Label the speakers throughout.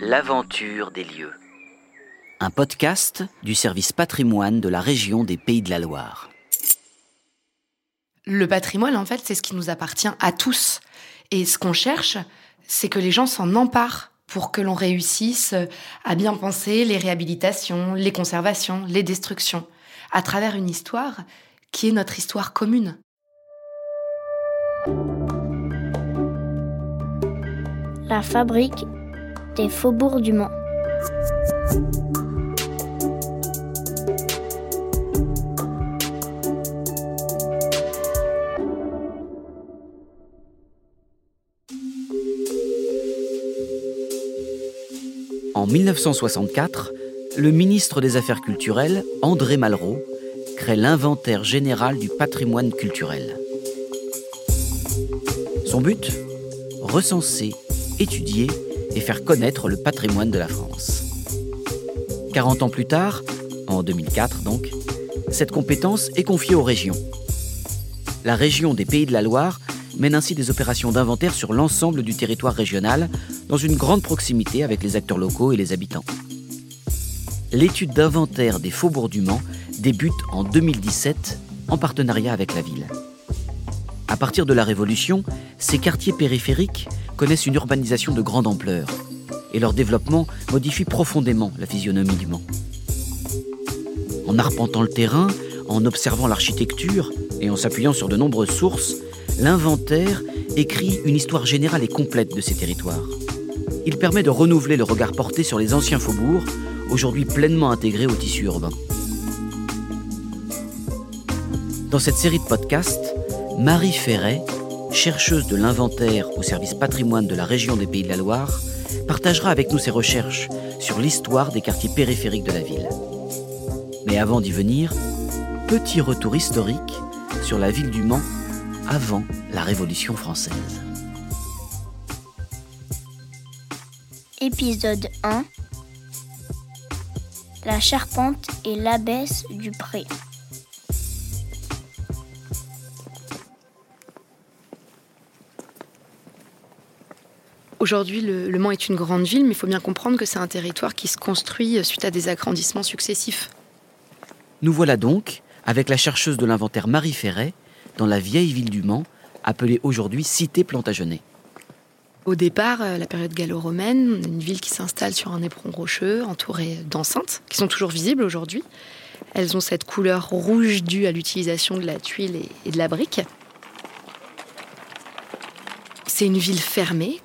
Speaker 1: L'aventure des lieux. Un podcast du service patrimoine de la région des Pays de la Loire.
Speaker 2: Le patrimoine, en fait, c'est ce qui nous appartient à tous. Et ce qu'on cherche, c'est que les gens s'en emparent pour que l'on réussisse à bien penser les réhabilitations, les conservations, les destructions, à travers une histoire qui est notre histoire commune.
Speaker 3: La fabrique des faubourgs du Mans.
Speaker 1: En 1964, le ministre des Affaires culturelles, André Malraux, crée l'inventaire général du patrimoine culturel. Son but? Recenser, étudier et faire connaître le patrimoine de la France. 40 ans plus tard, en 2004 donc, cette compétence est confiée aux régions. La région des Pays de la Loire mène ainsi des opérations d'inventaire sur l'ensemble du territoire régional, dans une grande proximité avec les acteurs locaux et les habitants. L'étude d'inventaire des faubourgs du Mans débute en 2017 en partenariat avec la ville. À partir de la Révolution, ces quartiers périphériques connaissent une urbanisation de grande ampleur et leur développement modifie profondément la physionomie du Mans. En arpentant le terrain, en observant l'architecture et en s'appuyant sur de nombreuses sources, l'inventaire écrit une histoire générale et complète de ces territoires. Il permet de renouveler le regard porté sur les anciens faubourgs, aujourd'hui pleinement intégrés au tissu urbain. Dans cette série de podcasts, Marie Ferret, chercheuse de l'inventaire au service patrimoine de la région des Pays de la Loire, partagera avec nous ses recherches sur l'histoire des quartiers périphériques de la ville. Mais avant d'y venir, petit retour historique sur la ville du Mans avant la Révolution française.
Speaker 3: Épisode 1 La charpente et l'abbesse du pré.
Speaker 2: Aujourd'hui, le, le Mans est une grande ville, mais il faut bien comprendre que c'est un territoire qui se construit suite à des agrandissements successifs.
Speaker 1: Nous voilà donc avec la chercheuse de l'inventaire Marie Ferret dans la vieille ville du Mans, appelée aujourd'hui Cité Plantagenet.
Speaker 2: Au départ, euh, la période gallo-romaine, une ville qui s'installe sur un éperon rocheux, entouré d'enceintes, qui sont toujours visibles aujourd'hui. Elles ont cette couleur rouge due à l'utilisation de la tuile et de la brique. C'est une ville fermée,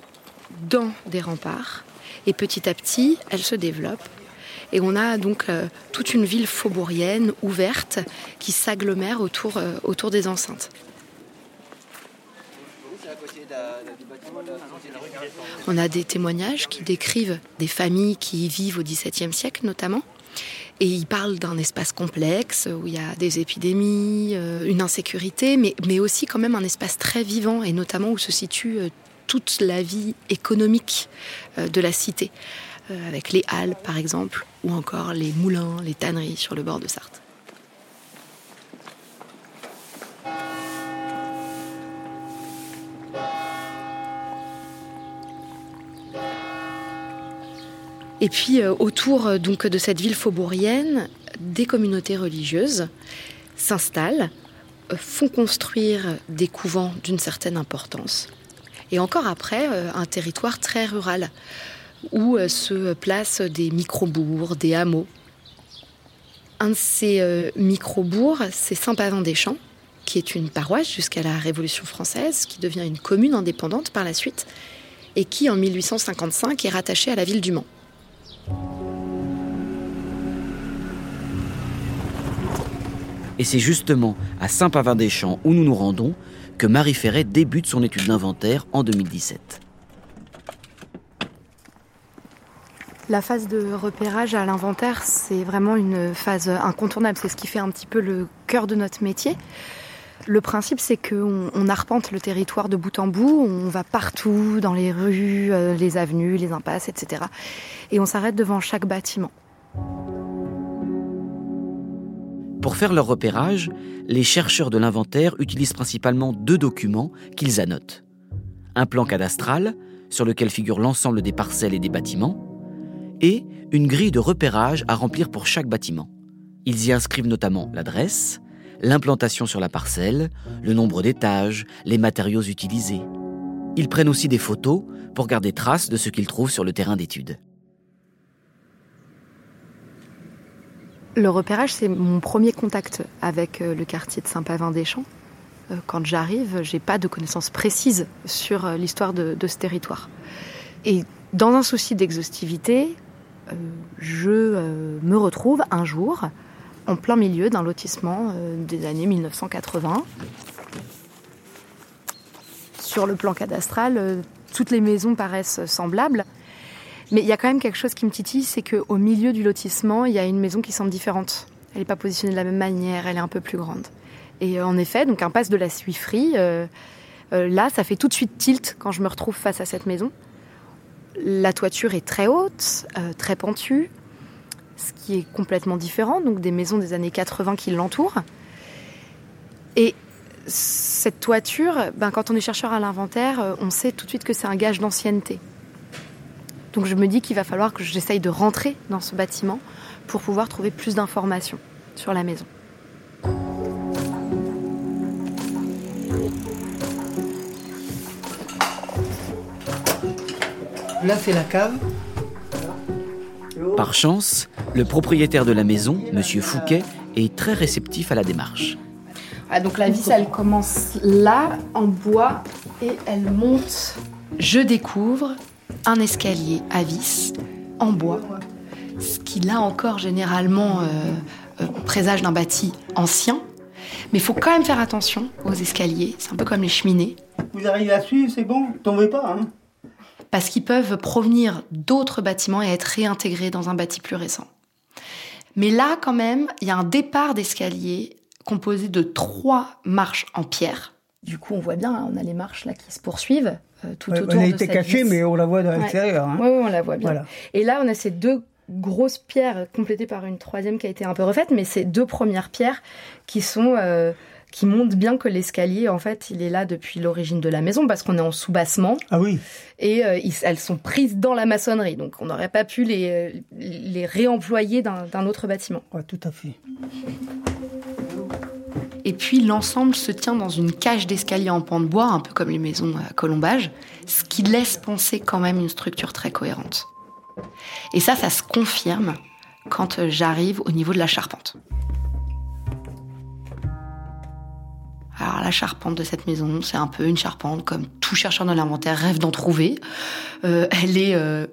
Speaker 2: dans des remparts, et petit à petit, elle se développe. Et on a donc euh, toute une ville faubourienne, ouverte, qui s'agglomère autour, euh, autour des enceintes. On a des témoignages qui décrivent des familles qui y vivent au XVIIe siècle notamment. Et ils parlent d'un espace complexe où il y a des épidémies, euh, une insécurité, mais, mais aussi quand même un espace très vivant et notamment où se situe euh, toute la vie économique euh, de la cité, euh, avec les halles par exemple, ou encore les moulins, les tanneries sur le bord de Sarthe. Et puis euh, autour donc de cette ville faubourienne, des communautés religieuses s'installent, font construire des couvents d'une certaine importance. Et encore après, euh, un territoire très rural où euh, se placent des micro-bourgs, des hameaux. Un de ces euh, micro-bourgs, c'est Saint-Pavin-des-Champs, qui est une paroisse jusqu'à la Révolution française, qui devient une commune indépendante par la suite, et qui en 1855 est rattachée à la ville du Mans.
Speaker 1: Et c'est justement à Saint-Pavin-des-Champs où nous nous rendons que Marie Ferret débute son étude d'inventaire en 2017.
Speaker 2: La phase de repérage à l'inventaire, c'est vraiment une phase incontournable. C'est ce qui fait un petit peu le cœur de notre métier. Le principe, c'est qu'on on arpente le territoire de bout en bout, on va partout, dans les rues, euh, les avenues, les impasses, etc. Et on s'arrête devant chaque bâtiment.
Speaker 1: Pour faire leur repérage, les chercheurs de l'inventaire utilisent principalement deux documents qu'ils annotent. Un plan cadastral, sur lequel figure l'ensemble des parcelles et des bâtiments, et une grille de repérage à remplir pour chaque bâtiment. Ils y inscrivent notamment l'adresse, l'implantation sur la parcelle, le nombre d'étages, les matériaux utilisés. Ils prennent aussi des photos pour garder trace de ce qu'ils trouvent sur le terrain d'étude.
Speaker 2: Le repérage, c'est mon premier contact avec euh, le quartier de Saint-Pavin-des-Champs. Euh, quand j'arrive, j'ai pas de connaissances précises sur euh, l'histoire de, de, ce territoire. Et dans un souci d'exhaustivité, je me retrouve un jour en plein milieu d'un lotissement des années 1980. Sur le plan cadastral, toutes les maisons paraissent semblables. Mais il y a quand même quelque chose qui me titille, c'est qu'au milieu du lotissement, il y a une maison qui semble différente. Elle n'est pas positionnée de la même manière, elle est un peu plus grande. Et euh, en effet, donc un passe de la suifferie, euh, euh, là, ça fait tout de suite tilt quand je me retrouve face à cette maison. La toiture est très haute, très pentue, ce qui est complètement différent, donc des maisons des années 80 qui l'entourent. Et cette toiture, ben, quand on est chercheur à l'inventaire, on sait tout de suite que c'est un gage d'ancienneté. Donc je me dis qu'il va falloir que j'essaye de rentrer dans ce bâtiment pour pouvoir trouver plus d'informations sur la maison.
Speaker 4: Là, c'est la cave.
Speaker 1: Par chance, le propriétaire de la maison, M. Fouquet, est très réceptif à la démarche.
Speaker 2: Ah, donc la vis, elle commence là, en bois, et elle monte. Je découvre un escalier à vis en bois, ce qui là encore généralement euh, euh, présage d'un bâti ancien. Mais il faut quand même faire attention aux escaliers, c'est un peu comme les cheminées.
Speaker 4: Vous arrivez à suivre, c'est bon, tombez pas. Hein
Speaker 2: Parce qu'ils peuvent provenir d'autres bâtiments et être réintégrés dans un bâti plus récent. Mais là, quand même, il y a un départ d'escalier composé de trois marches en pierre. Du coup, on voit bien, hein, on a les marches là qui se poursuivent. Euh, tout autour
Speaker 4: on a été caché, mais on la voit de l'extérieur.
Speaker 2: Oui, hein. on la voit bien. Et là, on a ces deux grosses pierres complétées par une troisième qui a été un peu refaite, mais ces deux premières pierres qui sont euh, qui montrent bien que l'escalier, en fait, il est là depuis l'origine de la maison parce qu'on est en sous-bassement.
Speaker 4: Ah oui.
Speaker 2: Et euh, elles sont prises dans la maçonnerie, donc on n'aurait pas pu les, les réemployer d'un autre bâtiment.
Speaker 4: Oui, tout à fait.
Speaker 2: Et puis l'ensemble se tient dans une cage d'escalier en pan de bois, un peu comme les maisons à colombage, ce qui laisse penser quand même une structure très cohérente. Et ça, ça se confirme quand j'arrive au niveau de la charpente. Alors la charpente de cette maison, c'est un peu une charpente comme tout chercheur dans l'inventaire rêve d'en trouver. Euh, elle est euh,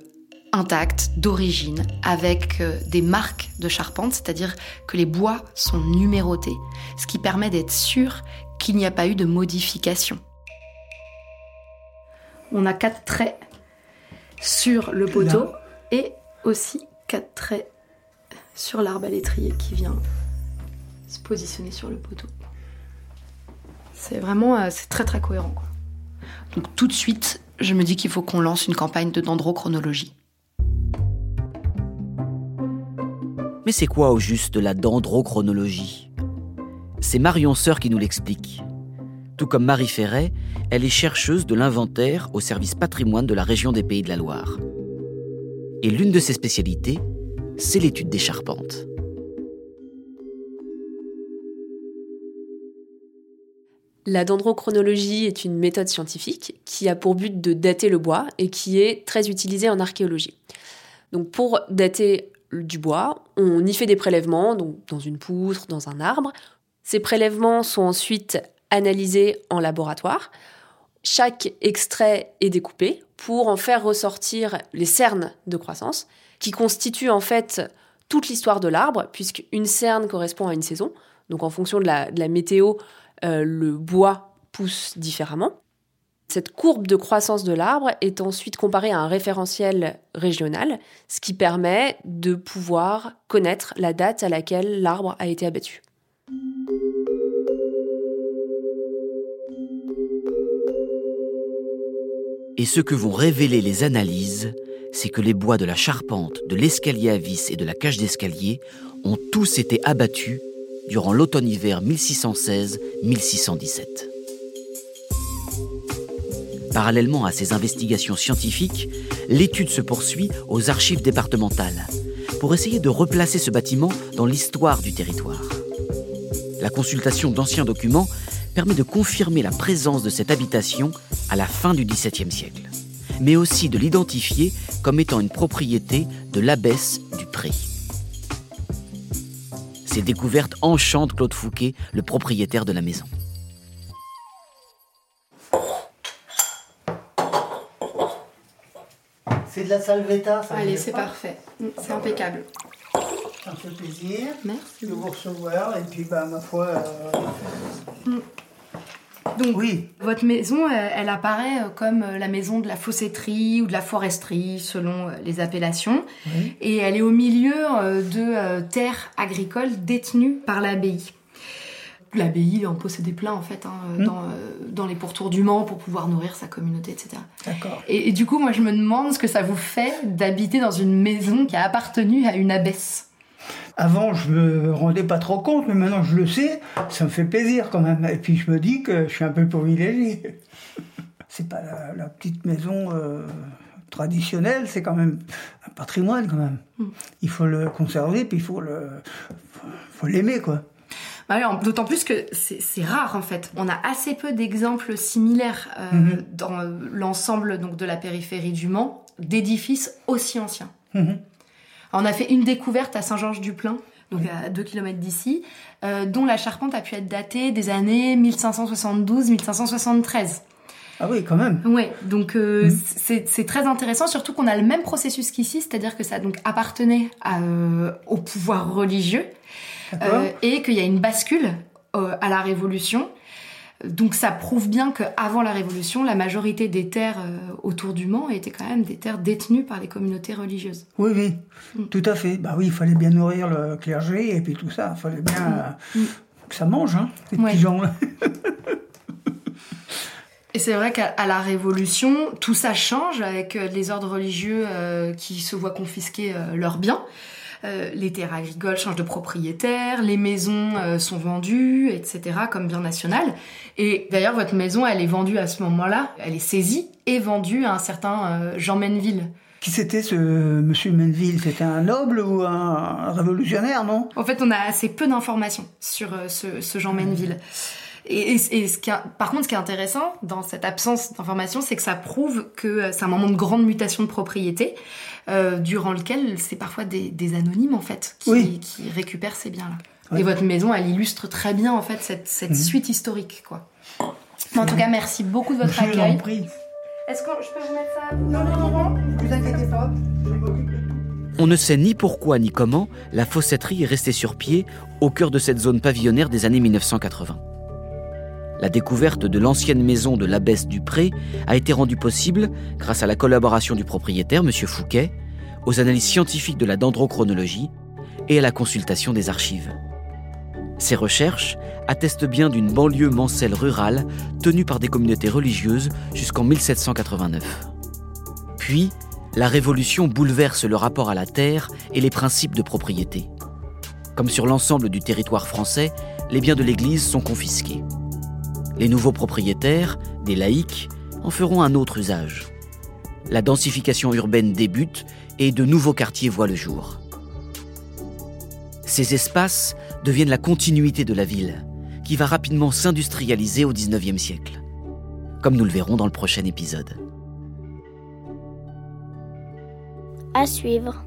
Speaker 2: intacte, d'origine, avec euh, des marques de charpente, c'est-à-dire que les bois sont numérotés, ce qui permet d'être sûr qu'il n'y a pas eu de modification. On a quatre traits sur le poteau et aussi quatre traits sur l'arbre à l'étrier qui vient se positionner sur le poteau. C'est vraiment euh, c'est très très cohérent. Donc tout de suite, je me dis qu'il faut qu'on lance une campagne de dendrochronologie.
Speaker 1: Mais c'est quoi au juste la dendrochronologie? C'est Marion Sœur qui nous l'explique. Tout comme Marie Ferret, elle est chercheuse de l'inventaire au service patrimoine de la région des Pays de la Loire. Et l'une de ses spécialités, c'est l'étude des charpentes.
Speaker 5: La dendrochronologie est une méthode scientifique qui a pour but de dater le bois et qui est très utilisée en archéologie. Donc pour dater du bois, on y fait des prélèvements, donc dans une poutre, dans un arbre. Ces prélèvements sont ensuite analysés en laboratoire. Chaque extrait est découpé pour en faire ressortir les cernes de croissance, qui constituent en fait toute l'histoire de l'arbre, puisqu'une cerne correspond à une saison. Donc en fonction de la, météo, euh, le bois pousse différemment. Cette courbe de croissance de l'arbre est ensuite comparée à un référentiel régional, ce qui permet de pouvoir connaître la date à laquelle l'arbre a été abattu.
Speaker 1: Et ce que vont révéler les analyses, c'est que les bois de la charpente, de l'escalier à vis et de la cage d'escalier ont tous été abattus durant l'automne-hiver 1616-1617. Parallèlement à ces investigations scientifiques, l'étude se poursuit aux archives départementales pour essayer de replacer ce bâtiment dans l'histoire du territoire. La consultation d'anciens documents permet de confirmer la présence de cette habitation à la fin du XVIIe siècle, mais aussi de l'identifier comme étant une propriété de l'abbesse du Pré. Ces découvertes enchantent Claude Fouquet, le propriétaire de la maison.
Speaker 4: De la salvetta, ça
Speaker 2: Allez, c'est parfait. Mm, C'est impeccable.
Speaker 4: Ça me fait plaisir
Speaker 2: Merci.
Speaker 4: de vous recevoir. Et puis, bah, ma foi. euh,
Speaker 2: Donc,
Speaker 4: Oui,
Speaker 2: votre maison, euh, elle apparaît euh, comme la maison de la faussetterie ou de la foresterie, selon les appellations.
Speaker 4: Oui.
Speaker 2: Et elle est au milieu de terres agricoles détenues par l'abbaye. L'abbaye en possédait plein, en fait, hein,
Speaker 4: Hmm.
Speaker 2: dans, euh, dans les pourtours du Mans pour pouvoir nourrir sa communauté, etc.
Speaker 4: d'accord.
Speaker 2: Et, et du coup, moi, je me demande ce que ça vous fait d'habiter dans une maison qui a appartenu à une abbesse.
Speaker 4: Avant, je me rendais pas trop compte, mais maintenant je le sais, ça me fait plaisir quand même. Et puis je me dis que je suis un peu privilégié. C'est pas la, la petite maison euh, traditionnelle, c'est quand même un patrimoine quand même.
Speaker 2: Mm.
Speaker 4: Il faut le conserver, puis il faut le, faut l'aimer quoi.
Speaker 2: Bah oui, D'autant plus que c'est rare en fait. On a assez peu d'exemples similaires euh,
Speaker 4: Mhm.
Speaker 2: dans l'ensemble donc de la périphérie du Mans d'édifices aussi anciens.
Speaker 4: Mhm.
Speaker 2: On a fait une découverte à Saint-Georges-du-Plain, donc à 2 km d'ici, euh, dont la charpente a pu être datée des années 1572-1573.
Speaker 4: Ah oui, quand même.
Speaker 2: Ouais, donc euh,
Speaker 4: Mhm.
Speaker 2: c'est très intéressant, surtout qu'on a le même processus qu'ici, c'est-à-dire que ça donc appartenait à, euh, au pouvoir religieux. Euh, et qu'il y a une bascule euh, à la Révolution. Donc ça prouve bien qu'avant la Révolution, la majorité des terres euh, autour du Mans étaient quand même des terres détenues par les communautés religieuses.
Speaker 4: Oui, oui,
Speaker 2: Mm.
Speaker 4: tout à fait. Bah oui, il fallait bien nourrir le clergé et puis tout ça. Il fallait bien
Speaker 2: Mm.
Speaker 4: que ça mange, hein, ces
Speaker 2: Ouais.
Speaker 4: petits gens.
Speaker 2: Et c'est vrai qu'à la Révolution, tout ça change avec les ordres religieux qui se voient confisquer leurs biens. Euh, les terres agricoles changent de propriétaire, les maisons euh, sont vendues, etc., comme bien national. Et d'ailleurs, votre maison, elle est vendue à ce moment-là, elle est saisie et vendue à un certain euh, Jean Menville.
Speaker 4: Qui c'était ce monsieur Menville? C'était un noble ou un révolutionnaire, non?
Speaker 2: En fait, on a assez peu d'informations sur ce, ce Jean Menville. Et, et- et ce qui a- par contre, ce qui est intéressant dans cette absence d'informations, c'est que ça prouve que euh, c'est un moment de grande mutation de propriété, euh, durant lequel c'est parfois des, des anonymes en fait qui,
Speaker 4: Oui.
Speaker 2: qui récupèrent ces biens-là.
Speaker 4: Ouais.
Speaker 2: Et votre maison, elle illustre très bien en fait cette, cette
Speaker 4: Mhm.
Speaker 2: suite historique, quoi. Mais en tout cas, merci beaucoup de votre
Speaker 4: Je
Speaker 2: accueil. Est-ce que je peux vous mettre ça
Speaker 4: Non, non, non, non, ne vous inquiétez pas.
Speaker 1: On ne sait ni pourquoi ni comment la faussetterie est restée sur pied au cœur de cette zone pavillonnaire des années 1980. La découverte de l'ancienne maison de l'abbesse du Pré a été rendue possible grâce à la collaboration du propriétaire, M. Fouquet, aux analyses scientifiques de la dendrochronologie et à la consultation des archives. Ces recherches attestent bien d'une banlieue mancelle rurale tenue par des communautés religieuses jusqu'en 1789. Puis, la Révolution bouleverse le rapport à la terre et les principes de propriété. Comme sur l'ensemble du territoire français, les biens de l'Église sont confisqués. Les nouveaux propriétaires, des laïcs, en feront un autre usage. La densification urbaine débute et de nouveaux quartiers voient le jour. Ces espaces deviennent la continuité de la ville, qui va rapidement s'industrialiser au XIXe siècle, comme nous le verrons dans le prochain épisode.
Speaker 3: À suivre.